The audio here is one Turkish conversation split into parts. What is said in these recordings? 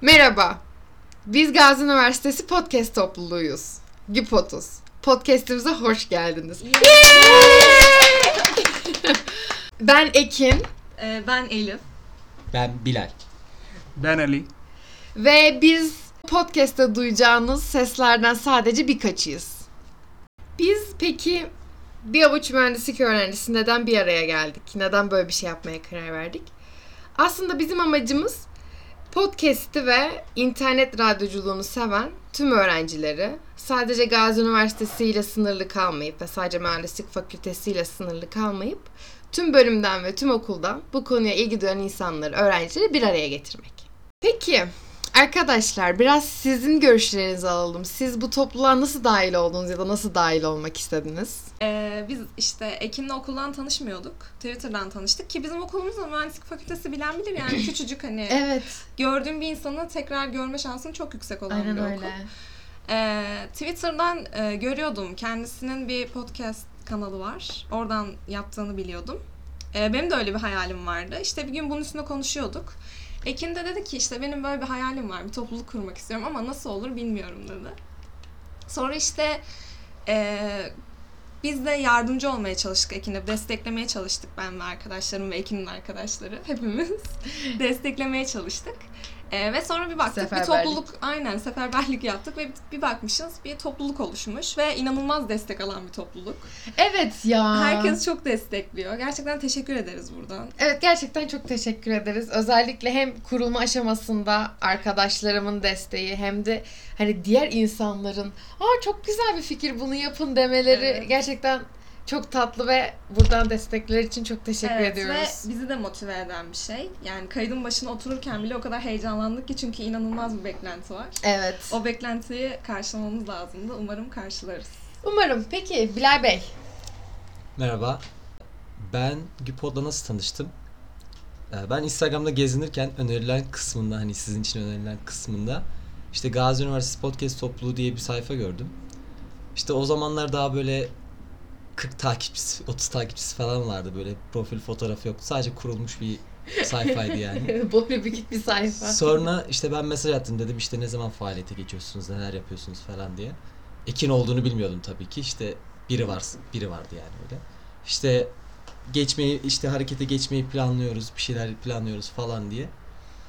Merhaba. Biz Gazi Üniversitesi Podcast topluluğuyuz. Gipotuz. Podcast'imize hoş geldiniz. ben Ekin Ee, ben Elif. Ben Bilal. Ben Ali. ve biz podcast'te duyacağınız seslerden sadece birkaçıyız. Biz peki bir avuç mühendislik öğrencisi neden bir araya geldik? Neden böyle bir şey yapmaya karar verdik? Aslında bizim amacımız podcast'i ve internet radyoculuğunu seven tüm öğrencileri sadece Gazi Üniversitesi ile sınırlı kalmayıp ve sadece mühendislik fakültesi ile sınırlı kalmayıp tüm bölümden ve tüm okuldan bu konuya ilgi duyan insanları, öğrencileri bir araya getirmek. Peki arkadaşlar biraz sizin görüşlerinizi alalım. Siz bu topluluğa nasıl dahil oldunuz ya da nasıl dahil olmak istediniz? Ee, biz işte Ekin'le okuldan tanışmıyorduk. Twitter'dan tanıştık ki bizim okulumuzda mühendislik fakültesi bilen bilir yani küçücük hani Evet. gördüğüm bir insanı tekrar görme şansım çok yüksek olan Aynen bir okul. öyle. Ee, Twitter'dan e, görüyordum. Kendisinin bir podcast kanalı var. Oradan yaptığını biliyordum. Ee, benim de öyle bir hayalim vardı. İşte bir gün bunun üstüne konuşuyorduk. Ekin de dedi ki işte benim böyle bir hayalim var. Bir topluluk kurmak istiyorum ama nasıl olur bilmiyorum dedi. Sonra işte e, biz de yardımcı olmaya çalıştık Ekin'e. Desteklemeye çalıştık ben ve arkadaşlarım ve Ekin'in arkadaşları. Hepimiz desteklemeye çalıştık. Ee, ve sonra bir baktık bir topluluk aynen seferberlik yaptık ve bir bakmışız bir topluluk oluşmuş ve inanılmaz destek alan bir topluluk. Evet ya. Herkes çok destekliyor. Gerçekten teşekkür ederiz buradan. Evet gerçekten çok teşekkür ederiz. Özellikle hem kurulma aşamasında arkadaşlarımın desteği hem de hani diğer insanların aa çok güzel bir fikir bunu yapın demeleri Evet. gerçekten çok tatlı ve buradan destekler için çok teşekkür evet, ediyoruz. Ve bizi de motive eden bir şey. Yani kaydın başına otururken bile o kadar heyecanlandık ki çünkü inanılmaz bir beklenti var. Evet. O beklentiyi karşılamamız lazımdı. Umarım karşılarız. Umarım. Peki Bilal Bey. Merhaba. Ben Güpod'la nasıl tanıştım? Ee, Ben Instagram'da gezinirken önerilen kısmında hani sizin için önerilen kısmında işte Gazi Üniversitesi Podcast Topluluğu diye bir sayfa gördüm. İşte o zamanlar daha böyle 40 takipçisi, 30 takipçisi falan vardı böyle profil fotoğrafı yoktu. Sadece kurulmuş bir sayfaydı yani. Boylu bükük bir sayfa. Sonra işte ben mesaj attım dedim işte ne zaman faaliyete geçiyorsunuz, neler yapıyorsunuz falan diye. Ekin olduğunu bilmiyordum tabii ki. İşte biri var, biri vardı yani öyle. İşte geçmeyi, işte harekete geçmeyi planlıyoruz, bir şeyler planlıyoruz falan diye.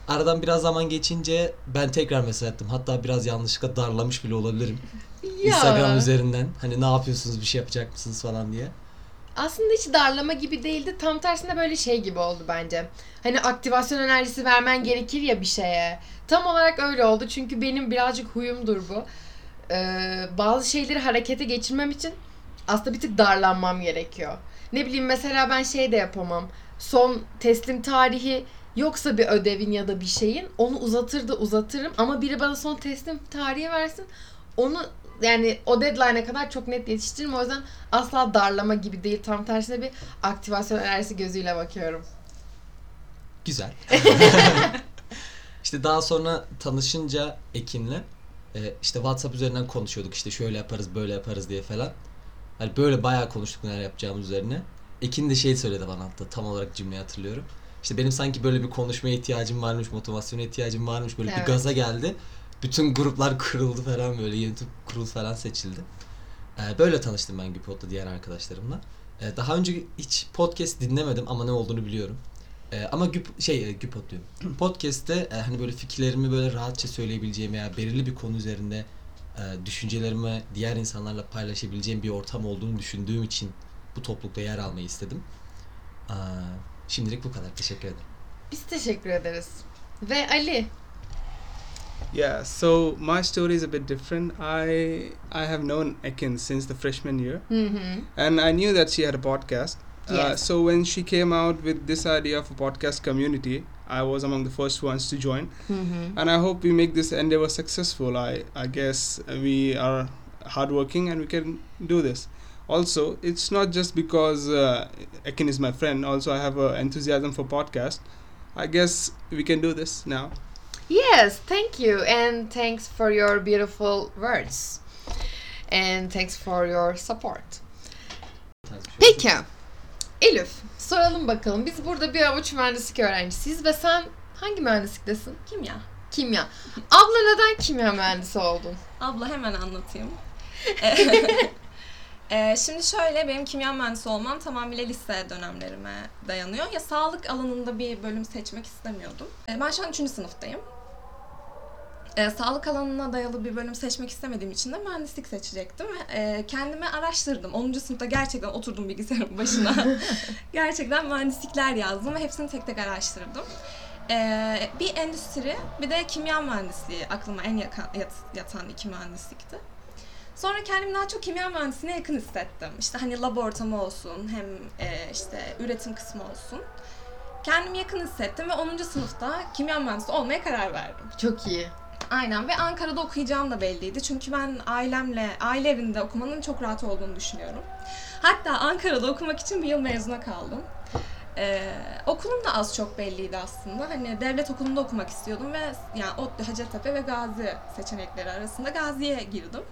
Aradan biraz zaman geçince ben tekrar mesaj attım. Hatta biraz yanlışlıkla darlamış bile olabilirim. Ya. Instagram üzerinden. Hani ne yapıyorsunuz, bir şey yapacak mısınız falan diye. Aslında hiç darlama gibi değildi. Tam tersine böyle şey gibi oldu bence. Hani aktivasyon enerjisi vermen gerekir ya bir şeye. Tam olarak öyle oldu. Çünkü benim birazcık huyumdur bu. Ee, bazı şeyleri harekete geçirmem için aslında bir tık darlanmam gerekiyor. Ne bileyim mesela ben şey de yapamam. Son teslim tarihi yoksa bir ödevin ya da bir şeyin onu uzatır da uzatırım ama biri bana son teslim tarihi versin onu yani o deadline'e kadar çok net yetiştiririm. O yüzden asla darlama gibi değil. Tam tersine bir aktivasyon enerjisi gözüyle bakıyorum. Güzel. işte daha sonra tanışınca Ekin'le e, işte WhatsApp üzerinden konuşuyorduk işte şöyle yaparız böyle yaparız diye falan. Hani böyle bayağı konuştuk neler yapacağımız üzerine. Ekin de şey söyledi bana hatta tam olarak cümleyi hatırlıyorum. İşte benim sanki böyle bir konuşmaya ihtiyacım varmış, motivasyona ihtiyacım varmış böyle Evet. bir gaza geldi. Bütün gruplar kuruldu falan böyle YouTube kurul falan seçildi. E, böyle tanıştım ben Güpod'la diğer arkadaşlarımla. E, daha önce hiç podcast dinlemedim ama ne olduğunu biliyorum. Ee, ama güp, şey e, Güpod diyorum. Podcast'te e, hani böyle fikirlerimi böyle rahatça söyleyebileceğim veya belirli bir konu üzerinde e, düşüncelerimi diğer insanlarla paylaşabileceğim bir ortam olduğunu düşündüğüm için bu toplulukta yer almayı istedim. Aa, şimdilik bu kadar. Teşekkür ederim. Biz teşekkür ederiz. Ve Ali. Yeah, so my story is a bit different. I I have known Ekin since the freshman year, Hı hı. and I knew that she had a podcast. Uh, Yes. so when she came out with this idea of a podcast community, I was among the first ones to join, Hı hı. and I hope we make this endeavor successful. I I guess we are hardworking and we can do this. Also, it's not just because uh, Ekin is my friend. Also, I have a enthusiasm for podcast. I guess we can do this now. Yes, thank you and thanks for your beautiful words. And thanks for your support. Peki. Elif, soralım bakalım. Biz burada bir avuç mühendislik öğrencisiyiz ve sen hangi mühendisliktesin? Kimya. Kimya. Abla neden kimya mühendisi oldun? Abla hemen anlatayım. Ee, şimdi şöyle benim kimya mühendisi olmam tamamıyla lise dönemlerime dayanıyor. Ya sağlık alanında bir bölüm seçmek istemiyordum. Ee, ben şu an 3. sınıftayım. Ee, sağlık alanına dayalı bir bölüm seçmek istemediğim için de mühendislik seçecektim. Ve, e, kendime araştırdım. 10. sınıfta gerçekten oturdum bilgisayarın başına. gerçekten mühendislikler yazdım ve hepsini tek tek araştırdım. Ee, bir endüstri, bir de kimya mühendisliği aklıma en yakın, yat- yatan iki mühendislikti. Sonra kendimi daha çok kimya mühendisliğine yakın hissettim. İşte hani lab ortamı olsun, hem e, işte üretim kısmı olsun. Kendimi yakın hissettim ve 10. sınıfta kimya mühendisi olmaya karar verdim. Çok iyi. Aynen ve Ankara'da okuyacağım da belliydi. Çünkü ben ailemle, aile evinde okumanın çok rahat olduğunu düşünüyorum. Hatta Ankara'da okumak için bir yıl mezuna kaldım. Ee, okulum da az çok belliydi aslında. Hani devlet okulunda okumak istiyordum ve yani ODTÜ, Hacettepe ve Gazi seçenekleri arasında Gazi'ye girdim.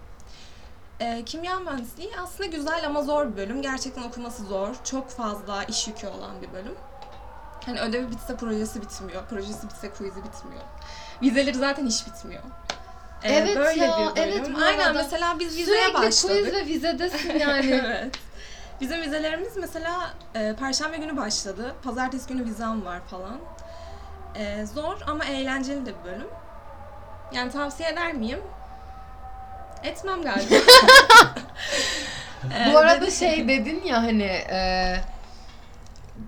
Ee, kimya mühendisliği aslında güzel ama zor bir bölüm. Gerçekten okuması zor. Çok fazla iş yükü olan bir bölüm. Hani ödevi bitse projesi bitmiyor. Projesi bitse quiz'i bitmiyor. Vizeleri zaten hiç bitmiyor. Ee, Evet böyle ya, bir bölüm. evet Aynen mesela biz vizeye Sürekli başladık. quiz ve vizedesin yani. evet. Bizim vizelerimiz mesela e, perşembe günü başladı. Pazartesi günü vizem var falan. E, zor ama eğlenceli de bir bölüm. Yani tavsiye eder miyim? Etmem galiba. E, Bu arada şey dedin ya hani e,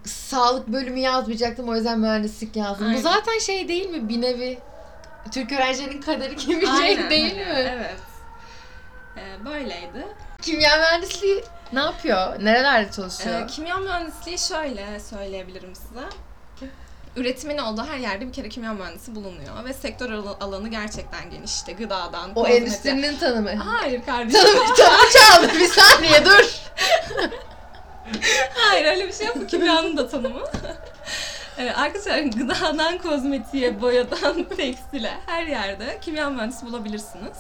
sağlık bölümü yazmayacaktım o yüzden mühendislik yazdım. Bu Aynen. zaten şey değil mi bir nevi Türk öğrencilerin kaderi gibi bir şey Aynen, değil mi? Evet. E, böyleydi. Kimya mühendisliği ne yapıyor? Nerelerde çalışıyor? Ee, kimya mühendisliği şöyle söyleyebilirim size. Üretimin olduğu her yerde bir kere kimya mühendisi bulunuyor ve sektör al- alanı gerçekten geniş. İşte gıdadan, o endüstrinin tanımı. Hayır kardeşim. Tanımı, tanımı çaldı bir saniye dur. Hayır öyle bir şey yok. Bu kimyanın da tanımı. Ee, arkadaşlar gıdadan kozmetiğe, boyadan tekstile her yerde kimya mühendisi bulabilirsiniz.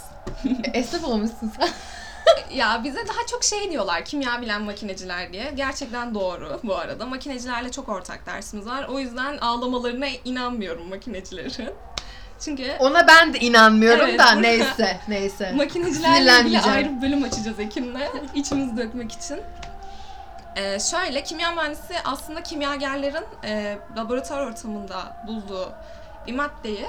Esnaf olmuşsun sen. Ya bize daha çok şey diyorlar kimya bilen makineciler diye. Gerçekten doğru bu arada. Makinecilerle çok ortak dersimiz var. O yüzden ağlamalarına inanmıyorum makinecilerin. Çünkü Ona ben de inanmıyorum Evet, da neyse neyse. makinecilerle ilgili ayrı bir bölüm açacağız Ekin'le. içimizi dökmek için. Ee, şöyle kimya mühendisi aslında kimyagerlerin e, laboratuvar ortamında bulduğu bir maddeyi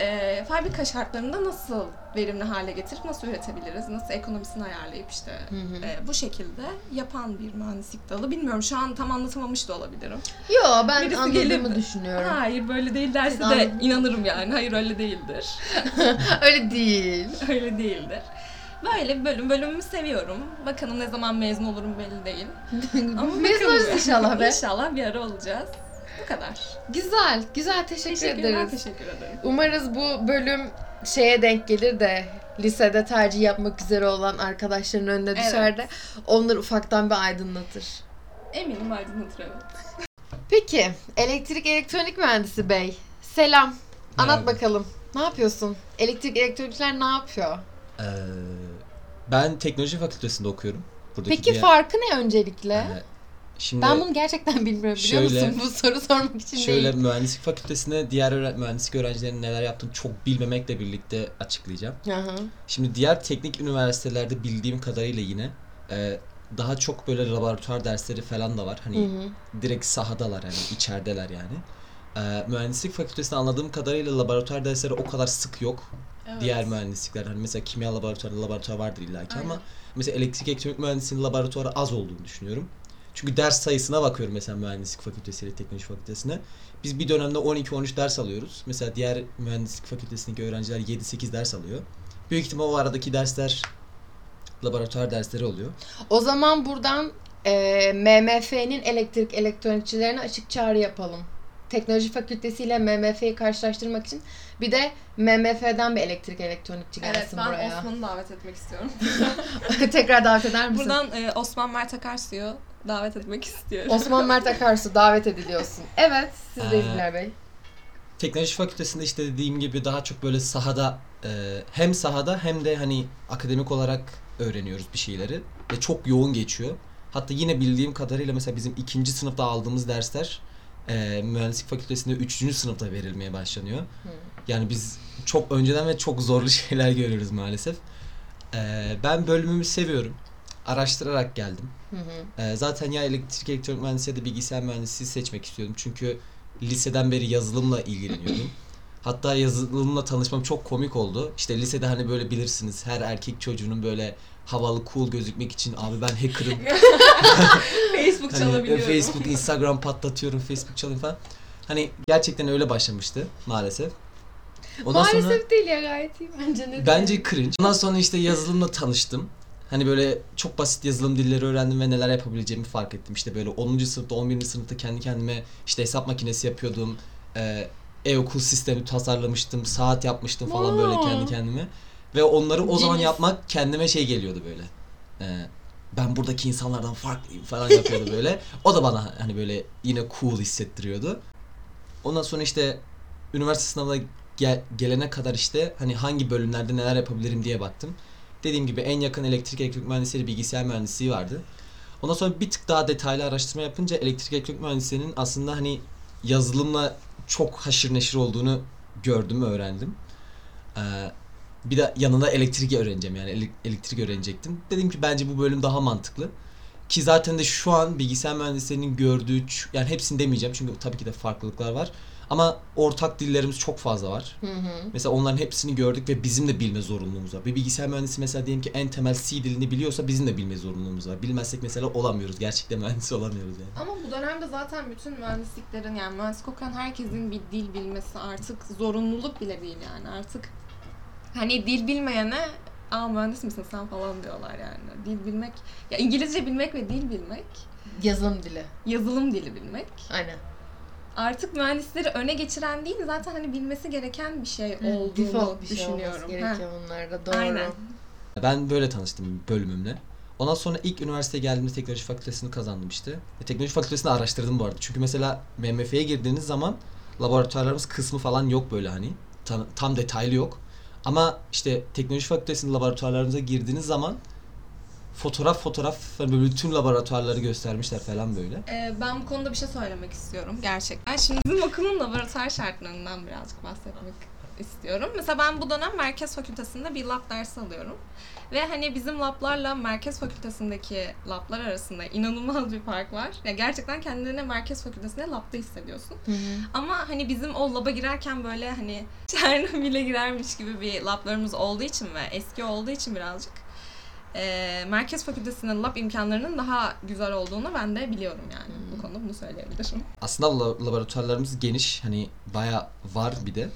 e, fabrika şartlarında nasıl verimli hale getirip nasıl üretebiliriz, nasıl ekonomisini ayarlayıp işte Hı hı. e, bu şekilde yapan bir mühendislik dalı. Bilmiyorum şu an tam anlatamamış da olabilirim. Yo ben Birisi anladığımı gelip- düşünüyorum. Hayır böyle değil derse Siz de inanırım yani. Hayır öyle değildir. Öyle değil. öyle değildir. Böyle bir bölüm. Bölümümü seviyorum. Bakalım ne zaman mezun olurum belli değil. Ama Mezun oluruz inşallah be. İnşallah bir ara olacağız. Bu kadar. Güzel, güzel teşekkür Teşekkürler, ederiz. teşekkür ederim. Umarız bu bölüm şeye denk gelir de lisede tercih yapmak üzere olan arkadaşların önüne Evet. düşer de onları ufaktan bir aydınlatır. Eminim aydınlatır evet. Peki, elektrik elektronik mühendisi bey. Selam. Anlat Merhaba. bakalım. Ne yapıyorsun? Elektrik elektronikler ne yapıyor? Ee, ben teknoloji fakültesinde okuyorum. Buradaki Peki diğer- farkı ne öncelikle? Ee, şimdi ben bunu gerçekten bilmiyorum biliyor şöyle- musun? Bu soru sormak için şöyle değil. mühendislik fakültesine diğer mühendislik öğrencilerinin neler yaptığını çok bilmemekle birlikte açıklayacağım. Hı. Şimdi diğer teknik üniversitelerde bildiğim kadarıyla yine e, daha çok böyle laboratuvar dersleri falan da var. Hani Hı hı. direkt sahadalar hani içerideler yani. E, mühendislik fakültesinde anladığım kadarıyla laboratuvar dersleri o kadar sık yok. evet. Diğer mühendislikler hani mesela kimya laboratuvarı laboratuvar vardır illaki ama Aynen. mesela elektrik elektronik mühendisliğinin laboratuvarı az olduğunu düşünüyorum. Çünkü ders sayısına bakıyorum mesela mühendislik fakültesiyle teknoloji fakültesine. Biz bir dönemde 12-13 ders alıyoruz. Mesela diğer mühendislik fakültesindeki öğrenciler 7-8 ders alıyor. Büyük ihtimal o aradaki dersler laboratuvar dersleri oluyor. O zaman buradan e, MMF'nin elektrik elektronikçilerine açık çağrı yapalım. Teknoloji Fakültesi ile MMF'yi karşılaştırmak için bir de MMF'den bir elektrik elektronikçi Evet gelsin ben buraya. Osman'ı davet etmek istiyorum. Tekrar davet eder misin? Buradan e, Osman Mert Akarsu'yu davet etmek istiyorum. Osman Mert Akarsu davet ediliyorsun. Evet, sizdeyiz Ee, Bilal Bey. Teknoloji fakültesinde işte dediğim gibi daha çok böyle sahada e, hem sahada hem de hani akademik olarak öğreniyoruz bir şeyleri ve çok yoğun geçiyor. Hatta yine bildiğim kadarıyla mesela bizim ikinci sınıfta aldığımız dersler e, mühendislik fakültesinde 3. sınıfta verilmeye başlanıyor. Yani biz çok önceden ve çok zorlu şeyler görüyoruz maalesef. E, ben bölümümü seviyorum. Araştırarak geldim. Hı hı. E, zaten ya elektrik elektronik mühendisliği ya da bilgisayar mühendisliği seçmek istiyordum. Çünkü liseden beri yazılımla ilgileniyordum. Hatta yazılımla tanışmam çok komik oldu. İşte lisede hani böyle bilirsiniz her erkek çocuğunun böyle havalı cool gözükmek için abi ben hacker'ım. Facebook Hani çalabiliyorum. Facebook, Instagram patlatıyorum, Facebook çalıyorum falan. Hani gerçekten öyle başlamıştı maalesef. Ondan Maalesef sonra değil ya gayet iyi bence ne bence cringe. Ondan sonra işte yazılımla tanıştım. Hani böyle çok basit yazılım dilleri öğrendim ve neler yapabileceğimi fark ettim. İşte böyle 10. sınıfta, 11. sınıfta kendi kendime işte hesap makinesi yapıyordum. Ee, e-okul sistemi tasarlamıştım, saat yapmıştım falan böyle kendi kendime. Ve onları o zaman yapmak kendime şey geliyordu böyle. Ee, ben buradaki insanlardan farklıyım falan yapıyordu böyle. O da bana hani böyle yine cool hissettiriyordu. Ondan sonra işte üniversite sınavına gel- gelene kadar işte hani hangi bölümlerde neler yapabilirim diye baktım. Dediğim gibi en yakın elektrik elektronik mühendisliği bilgisayar mühendisliği vardı. Ondan sonra bir tık daha detaylı araştırma yapınca elektrik elektronik mühendisliğinin aslında hani yazılımla çok haşır neşir olduğunu gördüm, öğrendim. Ee, bir de yanında elektrik öğreneceğim yani ele- elektrik öğrenecektim. Dedim ki bence bu bölüm daha mantıklı. Ki zaten de şu an bilgisayar mühendislerinin gördüğü yani hepsini demeyeceğim çünkü tabii ki de farklılıklar var. Ama ortak dillerimiz çok fazla var. Hı hı. Mesela onların hepsini gördük ve bizim de bilme zorunluluğumuz var. Bir bilgisayar mühendisi mesela diyelim ki en temel C dilini biliyorsa bizim de bilme zorunluluğumuz var. Bilmezsek mesela olamıyoruz. Gerçekten mühendis olamıyoruz yani. Ama bu dönemde zaten bütün mühendisliklerin yani mühendislik okuyan herkesin bir dil bilmesi artık zorunluluk bile değil yani artık hani dil bilmeyene aa mühendis misin sen falan diyorlar yani. Dil bilmek, ya İngilizce bilmek ve dil bilmek, Yazılım dili. yazılım dili bilmek Aynen. Artık mühendisleri öne geçiren değil zaten hani bilmesi gereken bir şey olduğunu Default bir şey olması düşünüyorum. gerekiyor bunlarda doğru. Aynen. Ben böyle tanıştım bölümümle. Ondan sonra ilk üniversiteye geldiğimde teknoloji fakültesini kazandım işte. E, teknoloji fakültesini araştırdım bu arada. Çünkü mesela MMF'ye girdiğiniz zaman laboratuvarlarımız kısmı falan yok böyle hani. Tam, tam detaylı yok. Ama işte teknoloji fakültesinin laboratuvarlarınıza girdiğiniz zaman fotoğraf fotoğraf hani böyle bütün laboratuvarları göstermişler falan böyle. Ee, ben bu konuda bir şey söylemek istiyorum gerçekten. Şimdi bizim okulun laboratuvar şartlarından birazcık bahsetmek istiyorum. Mesela ben bu dönem Merkez Fakültesinde bir lab dersi alıyorum. Ve hani bizim lablarla Merkez Fakültesindeki lablar arasında inanılmaz bir fark var. Ya gerçekten kendini Merkez Fakültesinde labda hissediyorsun. Hı hı. Ama hani bizim o laba girerken böyle hani Çernobil'e girermiş gibi bir lablarımız olduğu için ve eski olduğu için birazcık eee, Merkez Fakültesi'nin lab imkanlarının daha güzel olduğunu ben de biliyorum yani. Bu konuda bunu söyleyebilirim. Aslında la- laboratuvarlarımız geniş hani baya var bir de.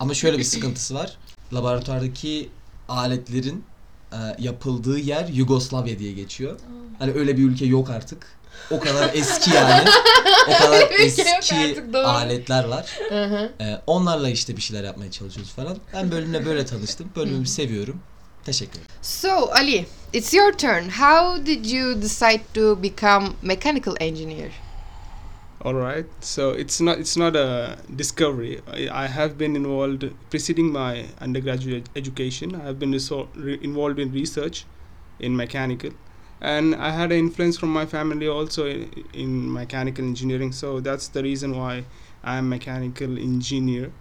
Ama şöyle bir sıkıntısı var. Laboratuvardaki aletlerin e, yapıldığı yer Yugoslavya diye geçiyor. Hani öyle bir ülke yok artık. O kadar eski yani. O kadar eski artık, aletler var. Hı hı. E, onlarla işte bir şeyler yapmaya çalışıyoruz falan. Ben bölümle böyle tanıştım. Bölümümü seviyorum. Teşekkür ederim. So, Ali, it's your turn. How did you decide to become mechanical engineer? All right. So it's not it's not a discovery. I, I have been involved preceding my undergraduate education. I have been resor- re- involved in research in mechanical, and I had an influence from my family also in, in mechanical engineering. So that's the reason why I am mechanical engineer.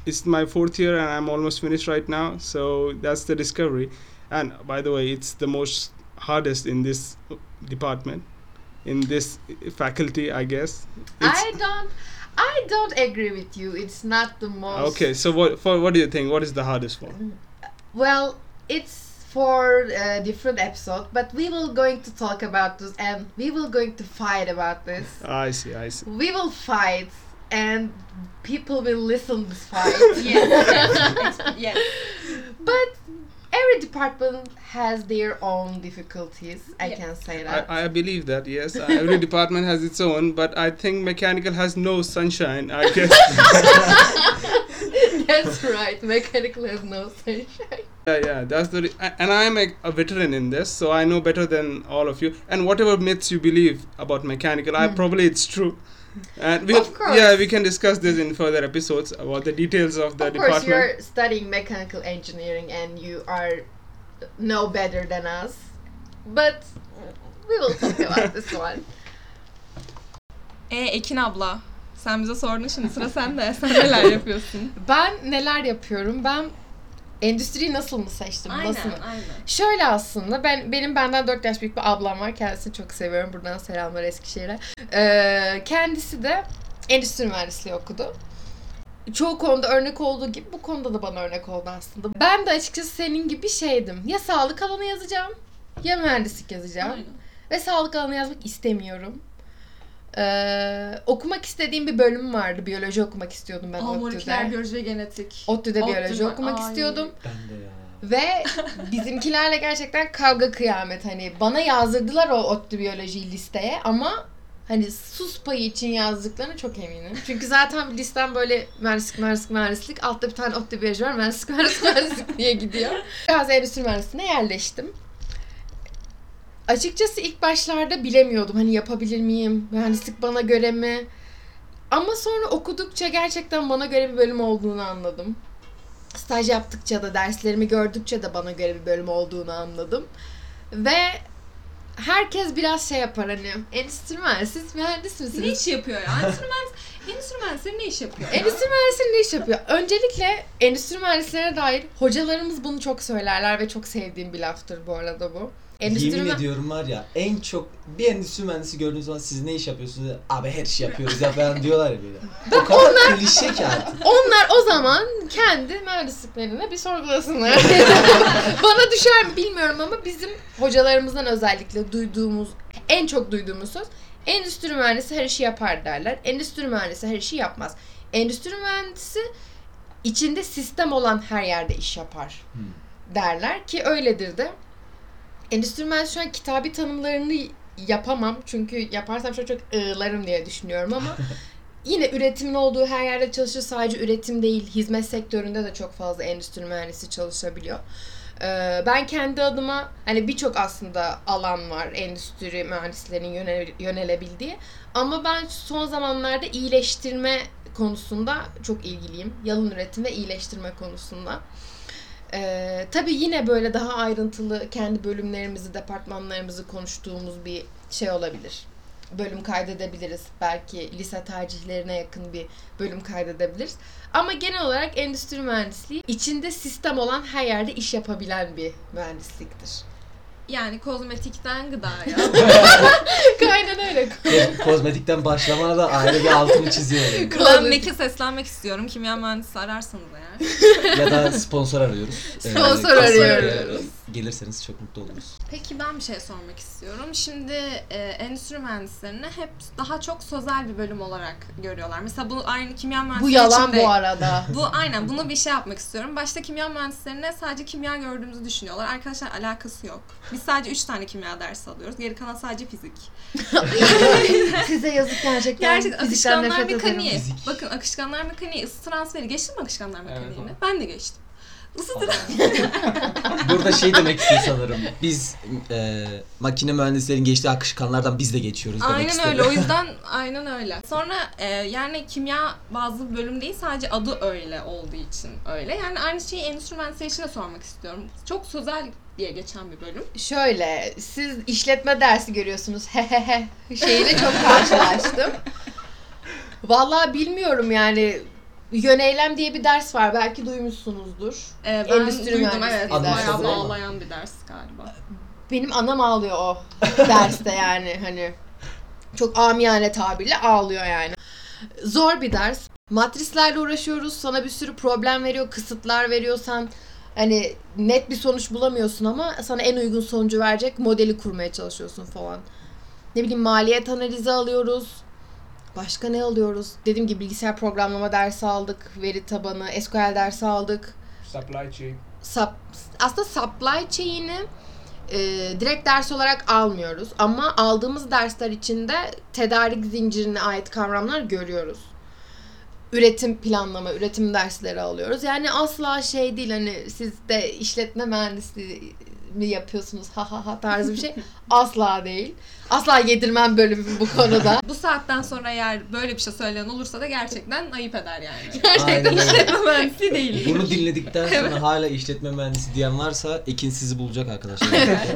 Uh, it's my fourth year and I'm almost finished right now. So that's the discovery. And by the way, it's the most hardest in this department in this faculty i guess It's- I don't, I don't agree with you. It's not the most. okay so what for what do you think what is the hardest one Well, it's for a different episode, but we will going to talk about this and we will going to fight about this. i see i see We will fight and people will listen this fight. yes. But every department has their own difficulties. I Yeah. can say that. I, I believe that yes Uh, every department has its own but i think mechanical has no sunshine i guess That's right. Mechanical has no sunshine. yeah yeah that's the re- and i'm a, a veteran in this so i know better than all of you and whatever myths you believe about mechanical i Hmm. probably it's true and we Of course. yeah we can discuss this in further episodes about the details of the of course, department you're studying mechanical engineering and you are no better than us. But we will talk about this one. E Ekin abla. Sen bize sordun şimdi sıra sende. Sen neler yapıyorsun? Ben neler yapıyorum? Ben endüstriyi nasıl mı seçtim? aynen, Nasıl mı? aynen. Şöyle aslında ben benim benden 4 yaş büyük bir ablam var. Kendisini çok seviyorum. Buradan selamlar Eskişehir'e. Ee, kendisi de endüstri mühendisliği okudu. Çoğu konuda örnek olduğu gibi bu konuda da bana örnek oldu aslında. Ben de açıkçası senin gibi şeydim. Ya sağlık alanı yazacağım ya mühendislik yazacağım. Aynen. Ve sağlık alanı yazmak istemiyorum. Ee, okumak istediğim bir bölüm vardı. Biyoloji okumak istiyordum ben Aa, moleküler ODTÜ'de. biyoloji ve genetik. ODTÜ'de ODTÜ biyoloji okumak Ay. istiyordum. Ben de ya. Ve bizimkilerle gerçekten kavga kıyamet. Hani bana yazdırdılar o ODTÜ biyoloji listeye ama hani sus payı için yazdıklarına çok eminim. Çünkü zaten listem böyle mühendislik, mühendislik, mühendislik. Altta bir tane ODTÜ biyoloji var. Mühendislik, mühendislik, mühendislik diye gidiyor. Biraz endüstri mühendisliğine yerleştim. Açıkçası ilk başlarda bilemiyordum. Hani yapabilir miyim? Mühendislik bana göre mi? Ama sonra okudukça gerçekten bana göre bir bölüm olduğunu anladım. Staj yaptıkça da derslerimi gördükçe de bana göre bir bölüm olduğunu anladım. Ve herkes biraz şey yapar hani mühendisi, siz mühendis Ne misiniz? iş yapıyor ya? Mühendis, endüstri mühendisleri ne iş yapıyor ya? Endüstri mühendisleri ne iş yapıyor? Öncelikle endüstri mühendislerine dair hocalarımız bunu çok söylerler ve çok sevdiğim bir laftır bu arada bu. Endüstri Yemin mü- ediyorum var ya en çok bir endüstri mühendisi gördüğünüz zaman siz ne iş yapıyorsunuz? Abi her işi yapıyoruz ya falan diyorlar ya böyle. O kadar klişe ki artık. Onlar o zaman kendi mühendisliklerine bir sorgulasınlar. Bana düşer mi bilmiyorum ama bizim hocalarımızdan özellikle duyduğumuz, en çok duyduğumuz söz endüstri mühendisi her işi yapar derler. Endüstri mühendisi her işi yapmaz. Endüstri mühendisi içinde sistem olan her yerde iş yapar Hmm. derler ki öyledir de. Endüstri mühendisi şu an kitabi tanımlarını yapamam çünkü yaparsam çok çok ığlarım diye düşünüyorum ama yine üretimin olduğu her yerde çalışır. Sadece üretim değil, hizmet sektöründe de çok fazla endüstri mühendisi çalışabiliyor. Ee, ben kendi adıma hani birçok aslında alan var endüstri mühendislerinin yönel- yönelebildiği. Ama ben son zamanlarda iyileştirme konusunda çok ilgiliyim. Yalın üretim ve iyileştirme konusunda. Ee, tabii yine böyle daha ayrıntılı kendi bölümlerimizi, departmanlarımızı konuştuğumuz bir şey olabilir. Bölüm kaydedebiliriz. Belki lise tercihlerine yakın bir bölüm kaydedebiliriz. Ama genel olarak endüstri mühendisliği içinde sistem olan her yerde iş yapabilen bir mühendisliktir. Yani kozmetikten gıdaya. Aynen öyle. Ko- Kozmetikten başlamana da ayrı bir altını çiziyorum. Mek'e seslenmek istiyorum. Kimya mühendisi ararsanız eğer. ya da sponsor arıyoruz. Ee, Sponsor kasaya, arıyoruz. Gelirseniz çok mutlu oluruz. Peki ben bir şey sormak istiyorum. Şimdi e, endüstri mühendislerini hep daha çok sözel bir bölüm olarak görüyorlar. Mesela bu aynı kimya Bu mühendisleri yalan için de- bu arada. Bu aynen bunu bir şey yapmak istiyorum. Başta kimya mühendislerine sadece kimya gördüğümüzü düşünüyorlar. Arkadaşlar alakası yok. Biz sadece 3 tane kimya dersi alıyoruz. Geri kalan sadece fizik. Size yazık gerçekten. Gerçekten Fizikten akışkanlar nefret ederim. mekaniği. Fizik. Bakın akışkanlar mekaniği, ısı transferi. Geçtin mi akışkanlar mekaniğini? evet. ben de geçtim. Isı Burada şey demek istiyor sanırım. Biz e, makine mühendislerin geçtiği akışkanlardan biz de geçiyoruz demek Aynen istedim. öyle. O yüzden aynen öyle. Sonra e, yani kimya bazı bölüm değil sadece adı öyle olduğu için öyle. Yani aynı şeyi endüstri mühendisleri için de sormak istiyorum. Çok sözel diye geçen bir bölüm. Şöyle, siz işletme dersi görüyorsunuz. Hehehe şeyiyle çok karşılaştım. Vallahi bilmiyorum yani. Yöneylem diye bir ders var. Belki duymuşsunuzdur. E, ben Endüstri duydum evet. dersi. Bayağı bağlayan bir ders galiba. Benim anam ağlıyor o derste yani hani. Çok amiyane tabirle ağlıyor yani. Zor bir ders. Matrislerle uğraşıyoruz. Sana bir sürü problem veriyor, kısıtlar veriyorsan hani net bir sonuç bulamıyorsun ama sana en uygun sonucu verecek modeli kurmaya çalışıyorsun falan. Ne bileyim maliyet analizi alıyoruz. Başka ne alıyoruz? Dediğim gibi bilgisayar programlama dersi aldık. Veri tabanı, SQL dersi aldık. Supply chain. Sap, aslında supply chain'i e, direkt ders olarak almıyoruz. Ama aldığımız dersler içinde tedarik zincirine ait kavramlar görüyoruz. Üretim planlama, üretim dersleri alıyoruz. Yani asla şey değil hani siz de işletme mühendisi mi yapıyorsunuz ha ha ha tarzı bir şey asla değil. Asla yedirmem bölümü bu konuda. Bu saatten sonra eğer böyle bir şey söyleyen olursa da gerçekten ayıp eder yani. Aynen öyle. İşletme mühendisi değil. Bunu dinledikten sonra hala işletme mühendisi diyen varsa Ekin sizi bulacak arkadaşlar.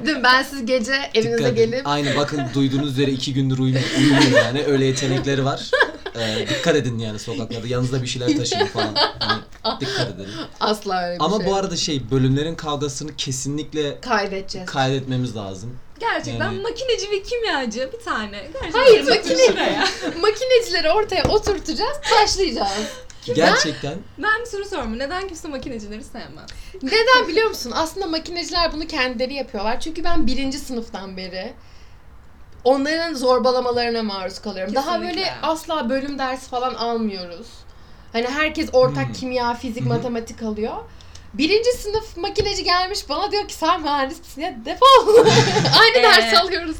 Değil mi? Ben siz gece evinize Dikkat edin. gelip Aynı bakın duyduğunuz üzere iki gündür uyum, uyumuyor yani. Öyle yetenekleri var. Ee, dikkat edin yani sokaklarda. Yanınızda bir şeyler taşıyın falan. Hani dikkat edin. asla öyle bir Ama şey bu arada şey bölümlerin kavgasını kesinlikle kaydedeceğiz. kaydetmemiz lazım. Gerçekten Yani- makineci ve kimyacı bir tane. Gerçekten Hayır, oturtun makine- şuraya. Makinecileri ortaya oturtacağız, taşlayacağız. Gerçekten Ben bir soru sorayım. Neden kimse makinecileri sevmez? Neden biliyor musun? Aslında makineciler bunu kendileri yapıyorlar. Çünkü ben birinci sınıftan beri onların zorbalamalarına maruz kalıyorum. Daha Kesinlikle. böyle asla bölüm dersi falan almıyoruz. Hani herkes ortak Hmm. kimya, fizik, hı. matematik alıyor. Birinci sınıf makineci gelmiş bana diyor ki sen mühendis misin ya defol. Aynı Ee, ders alıyoruz.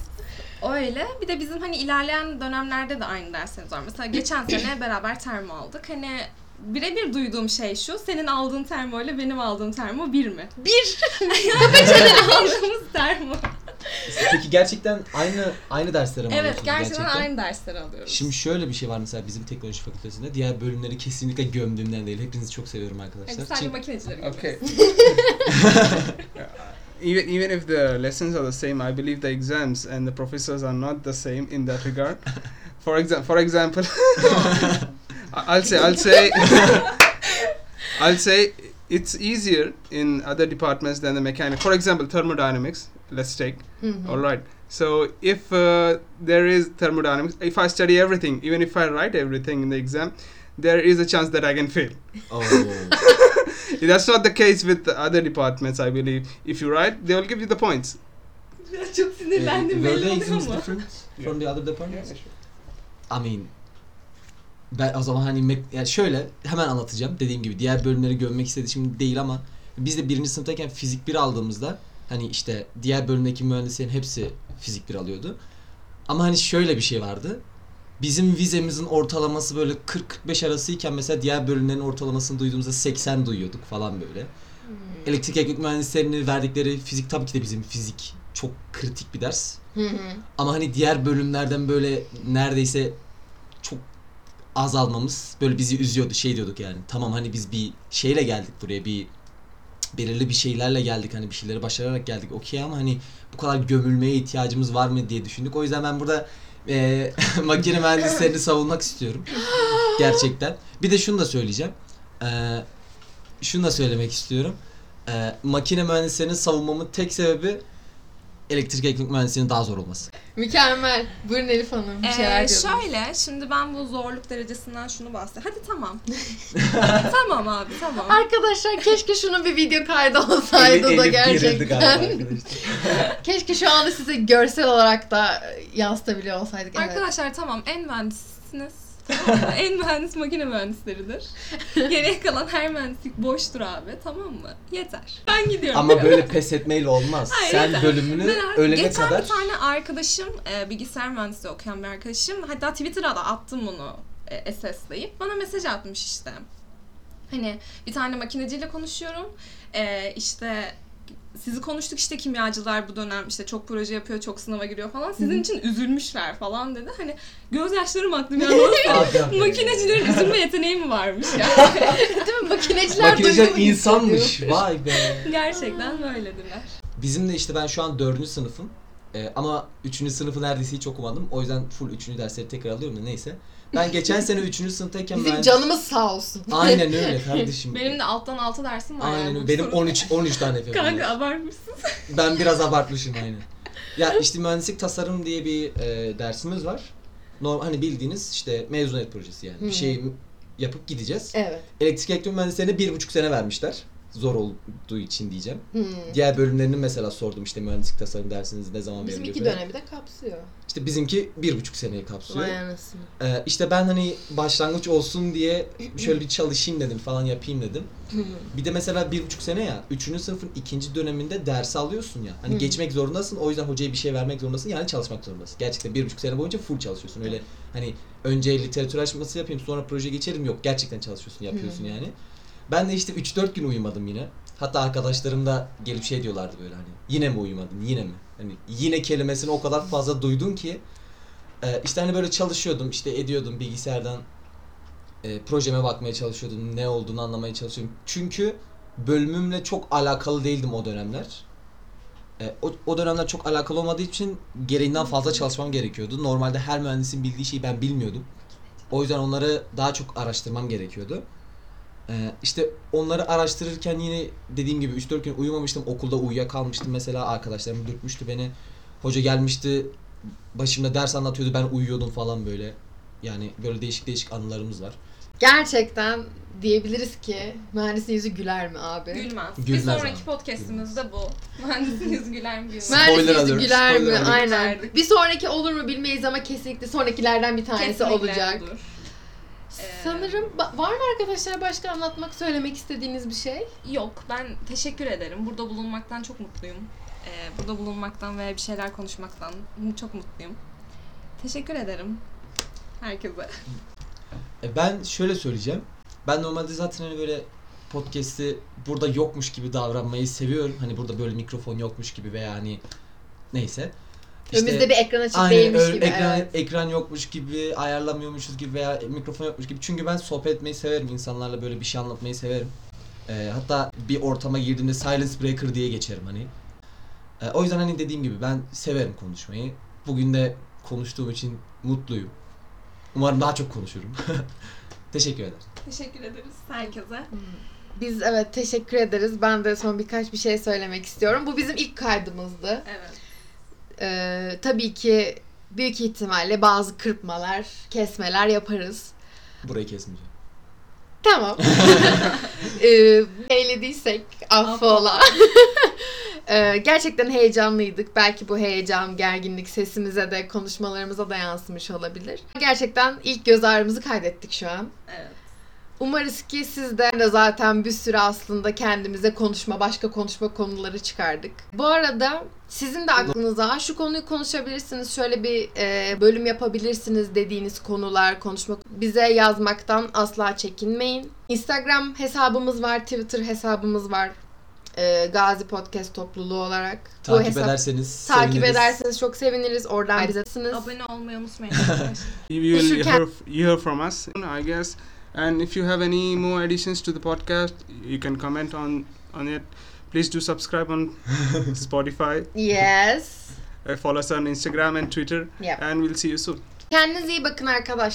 Öyle. Bir de bizim hani ilerleyen dönemlerde de aynı derslerimiz var. Mesela geçen sene beraber termo aldık. Hani birebir duyduğum şey şu. Senin aldığın termo ile benim aldığım termo bir mi? Bir. Senin aldığımız termo. Peki gerçekten aynı aynı dersleri mi Evet alıyorsunuz gerçekten, aynı dersleri alıyoruz. Şimdi şöyle bir şey var mesela bizim teknoloji fakültesinde. Diğer bölümleri kesinlikle gömdüğümden değil. Hepinizi çok seviyorum arkadaşlar. Hani sadece Çünkü- makinecileri. Okay. even even if the lessons are the same, I believe the exams and the professors are not the same in that regard. for exam, for example, I- I'll say, I'll say, I'll say it's easier in other departments than the mechanic. For example, thermodynamics. Let's take. Hı. All right. So if uh, there is thermodynamics, if I study everything, even if I write everything in the exam, there is a chance that I can fail. Oo. That's not the case with the other departments, I believe. If you write, they will give you the points. Çok sinirlendim Were belli the oluyor exams mu? different from the other departments? I mean ben o zaman hani mek- yani şöyle hemen anlatacağım. Dediğim gibi diğer bölümleri gömmek istediğim değil ama biz de birinci sınıftayken fizik 1 aldığımızda hani işte diğer bölümdeki mühendislerin hepsi fizik 1 alıyordu. Ama hani şöyle bir şey vardı. Bizim vizemizin ortalaması böyle 40-45 arasıyken mesela diğer bölümlerin ortalamasını duyduğumuzda 80 duyuyorduk falan böyle. Elektrik elektrik mühendislerinin verdikleri fizik tabii ki de bizim fizik çok kritik bir ders. Hı hı. Ama hani diğer bölümlerden böyle neredeyse çok az almamız böyle bizi üzüyordu. Şey diyorduk yani. Tamam hani biz bir şeyle geldik buraya bir belirli bir şeylerle geldik hani bir şeyleri başararak geldik okey ama hani bu kadar gömülmeye ihtiyacımız var mı diye düşündük. O yüzden ben burada e, makine mühendislerini savunmak istiyorum. Gerçekten. Bir de şunu da söyleyeceğim. E, şunu da söylemek istiyorum. E, makine mühendislerinin savunmamın tek sebebi elektrik elektrik mühendisliğinin daha zor olması. Mükemmel. Buyurun Elif Hanım bir şeyler Ee, diyordunuz. şöyle, şimdi ben bu zorluk derecesinden şunu bahsedeyim. Hadi tamam. tamam abi, tamam. Arkadaşlar keşke şunun bir video kaydı olsaydı da gerçekten. Keşke şu anda size görsel olarak da yansıtabiliyor olsaydık. Evet. Arkadaşlar tamam, en mühendissiniz. En mühendis makine mühendisleridir. Geriye kalan her mühendislik boştur abi, tamam mı? Yeter. Ben gidiyorum. Ama böyle pes etmeyle olmaz. Hayır, Sen yeter. bölümünü Ben- ölene Geçen kadar bir tane arkadaşım, e, bilgisayar mühendisliği okuyan bir arkadaşım, hatta Twitter'a da attım bunu e, SS'leyip, bana mesaj atmış işte. Hani bir tane makineciyle konuşuyorum, e, işte sizi konuştuk işte kimyacılar bu dönem işte çok proje yapıyor, çok sınava giriyor falan. Sizin için üzülmüşler falan dedi. Hani gözyaşlarım an. Nasıl? Makinecilerin üzülme yeteneği mi varmış ya? Değil mi? Makineciler makineciler insanmış. Vay be. Gerçekten böylediler. Bizim de işte ben şu an dördüncü sınıfım. Ee, ama üçüncü sınıfı neredeyse hiç okumadım. O yüzden full üçüncü dersleri tekrar alıyorum da neyse. Ben geçen sene üçüncü sınıftayken Bizim mühendis- canımız sağ olsun. Aynen öyle kardeşim. Benim de alttan altı dersim var. Aynen öyle. Benim sorun- 13 13 tane FF'm Kanka abartmışsın. Ben biraz abartmışım aynen. Ya işte mühendislik tasarım diye bir e, dersimiz var. Normal hani bildiğiniz işte mezuniyet projesi yani. Bir şey yapıp gideceğiz. Evet. Elektrik elektrik mühendislerine bir buçuk sene vermişler. Zor olduğu için diyeceğim. Hmm. Diğer bölümlerini mesela sordum işte mühendislik tasarım dersiniz ne zaman veriliyor falan. dönemi de kapsıyor. İşte bizimki bir buçuk seneyi kapsıyor. Vay anasını. Ee, işte ben hani başlangıç olsun diye şöyle bir çalışayım dedim falan yapayım dedim. Bir de mesela bir buçuk sene ya, üçüncü sınıfın ikinci döneminde ders alıyorsun ya. Hani geçmek zorundasın, o yüzden hocaya bir şey vermek zorundasın, yani çalışmak zorundasın. Gerçekten bir buçuk sene boyunca full çalışıyorsun. Öyle hani önce literatür açması yapayım, sonra proje geçerim yok. Gerçekten çalışıyorsun, yapıyorsun yani. Ben de işte 3-4 gün uyumadım yine. Hatta arkadaşlarım da gelip şey diyorlardı böyle hani yine mi uyumadın yine mi? Hani yine kelimesini o kadar fazla duydum ki e, işte hani böyle çalışıyordum işte ediyordum bilgisayardan e, projeme bakmaya çalışıyordum ne olduğunu anlamaya çalışıyordum. Çünkü bölümümle çok alakalı değildim o dönemler. E, o, o dönemler çok alakalı olmadığı için gereğinden fazla çalışmam gerekiyordu. Normalde her mühendisin bildiği şeyi ben bilmiyordum. O yüzden onları daha çok araştırmam gerekiyordu. Ee, işte onları araştırırken yine dediğim gibi 3-4 gün uyumamıştım. Okulda uyuyakalmıştım mesela. Arkadaşlarım dürtmüştü beni. Hoca gelmişti. Başımda ders anlatıyordu. Ben uyuyordum falan böyle. Yani böyle değişik değişik anılarımız var. Gerçekten diyebiliriz ki mühendisin yüzü güler mi abi? Gülmez. Gülmez bir sonraki ama. podcastimizde bu. Mühendisin yüzü güler mi gülmez? Mühendisin Spoiler yüzü alert, güler mi? spoiler alert. Aynen. Bir sonraki olur mu bilmeyiz ama kesinlikle sonrakilerden bir tanesi Kesinlikle olacak. olur. Ee, Sanırım ba- var mı arkadaşlar başka anlatmak, söylemek istediğiniz bir şey? Yok ben teşekkür ederim. Burada bulunmaktan çok mutluyum. Ee, burada bulunmaktan ve bir şeyler konuşmaktan çok mutluyum. Teşekkür ederim herkese. E, ben şöyle söyleyeceğim. Ben normalde zaten hani böyle podcast'i burada yokmuş gibi davranmayı seviyorum. Hani burada böyle mikrofon yokmuş gibi veya hani neyse. İşte- Önümüzde bir ekran açık Aynen değilmiş gibi. ekran, evet. ekran yokmuş gibi ayarlamıyormuşuz gibi veya mikrofon yokmuş gibi. Çünkü ben sohbet etmeyi severim. insanlarla böyle bir şey anlatmayı severim. Ee, hatta bir ortama girdiğimde silence breaker diye geçerim hani. Ee, o yüzden hani dediğim gibi ben severim konuşmayı. Bugün de konuştuğum için mutluyum. Umarım daha çok konuşurum. Teşekkür ederim. Teşekkür ederiz herkese. Biz evet teşekkür ederiz. Ben de son birkaç bir şey söylemek istiyorum. Bu bizim ilk kaydımızdı. Evet. Ee, tabii ki büyük ihtimalle bazı kırpmalar, kesmeler yaparız. Burayı kesmeyeceğim. Tamam. ee, eylediysek affola. Ee, gerçekten heyecanlıydık. Belki bu heyecan, gerginlik sesimize de, konuşmalarımıza da yansımış olabilir. Gerçekten ilk göz ağrımızı kaydettik şu an. Evet. Umarız ki sizden de zaten bir sürü aslında kendimize konuşma, başka konuşma konuları çıkardık. Bu arada sizin de aklınıza "Aa, şu konuyu konuşabilirsiniz, şöyle bir e, bölüm yapabilirsiniz dediğiniz konular, konuşma bize yazmaktan asla çekinmeyin. Instagram hesabımız var, Twitter hesabımız var. E, Gazi Podcast topluluğu olarak. Bu Takip hesap- ederseniz takip seviniriz. ederseniz çok seviniriz. Oradan bize Abone olmayı unutmayın arkadaşlar. You will hear, you hear from us, I guess. And if you have any more additions to the podcast, you can comment on on it. Please do subscribe on Spotify. Yes. Uh, follow us on Instagram and Twitter. Yep. And we'll see you soon. Kendinize iyi bakın arkadaşlar.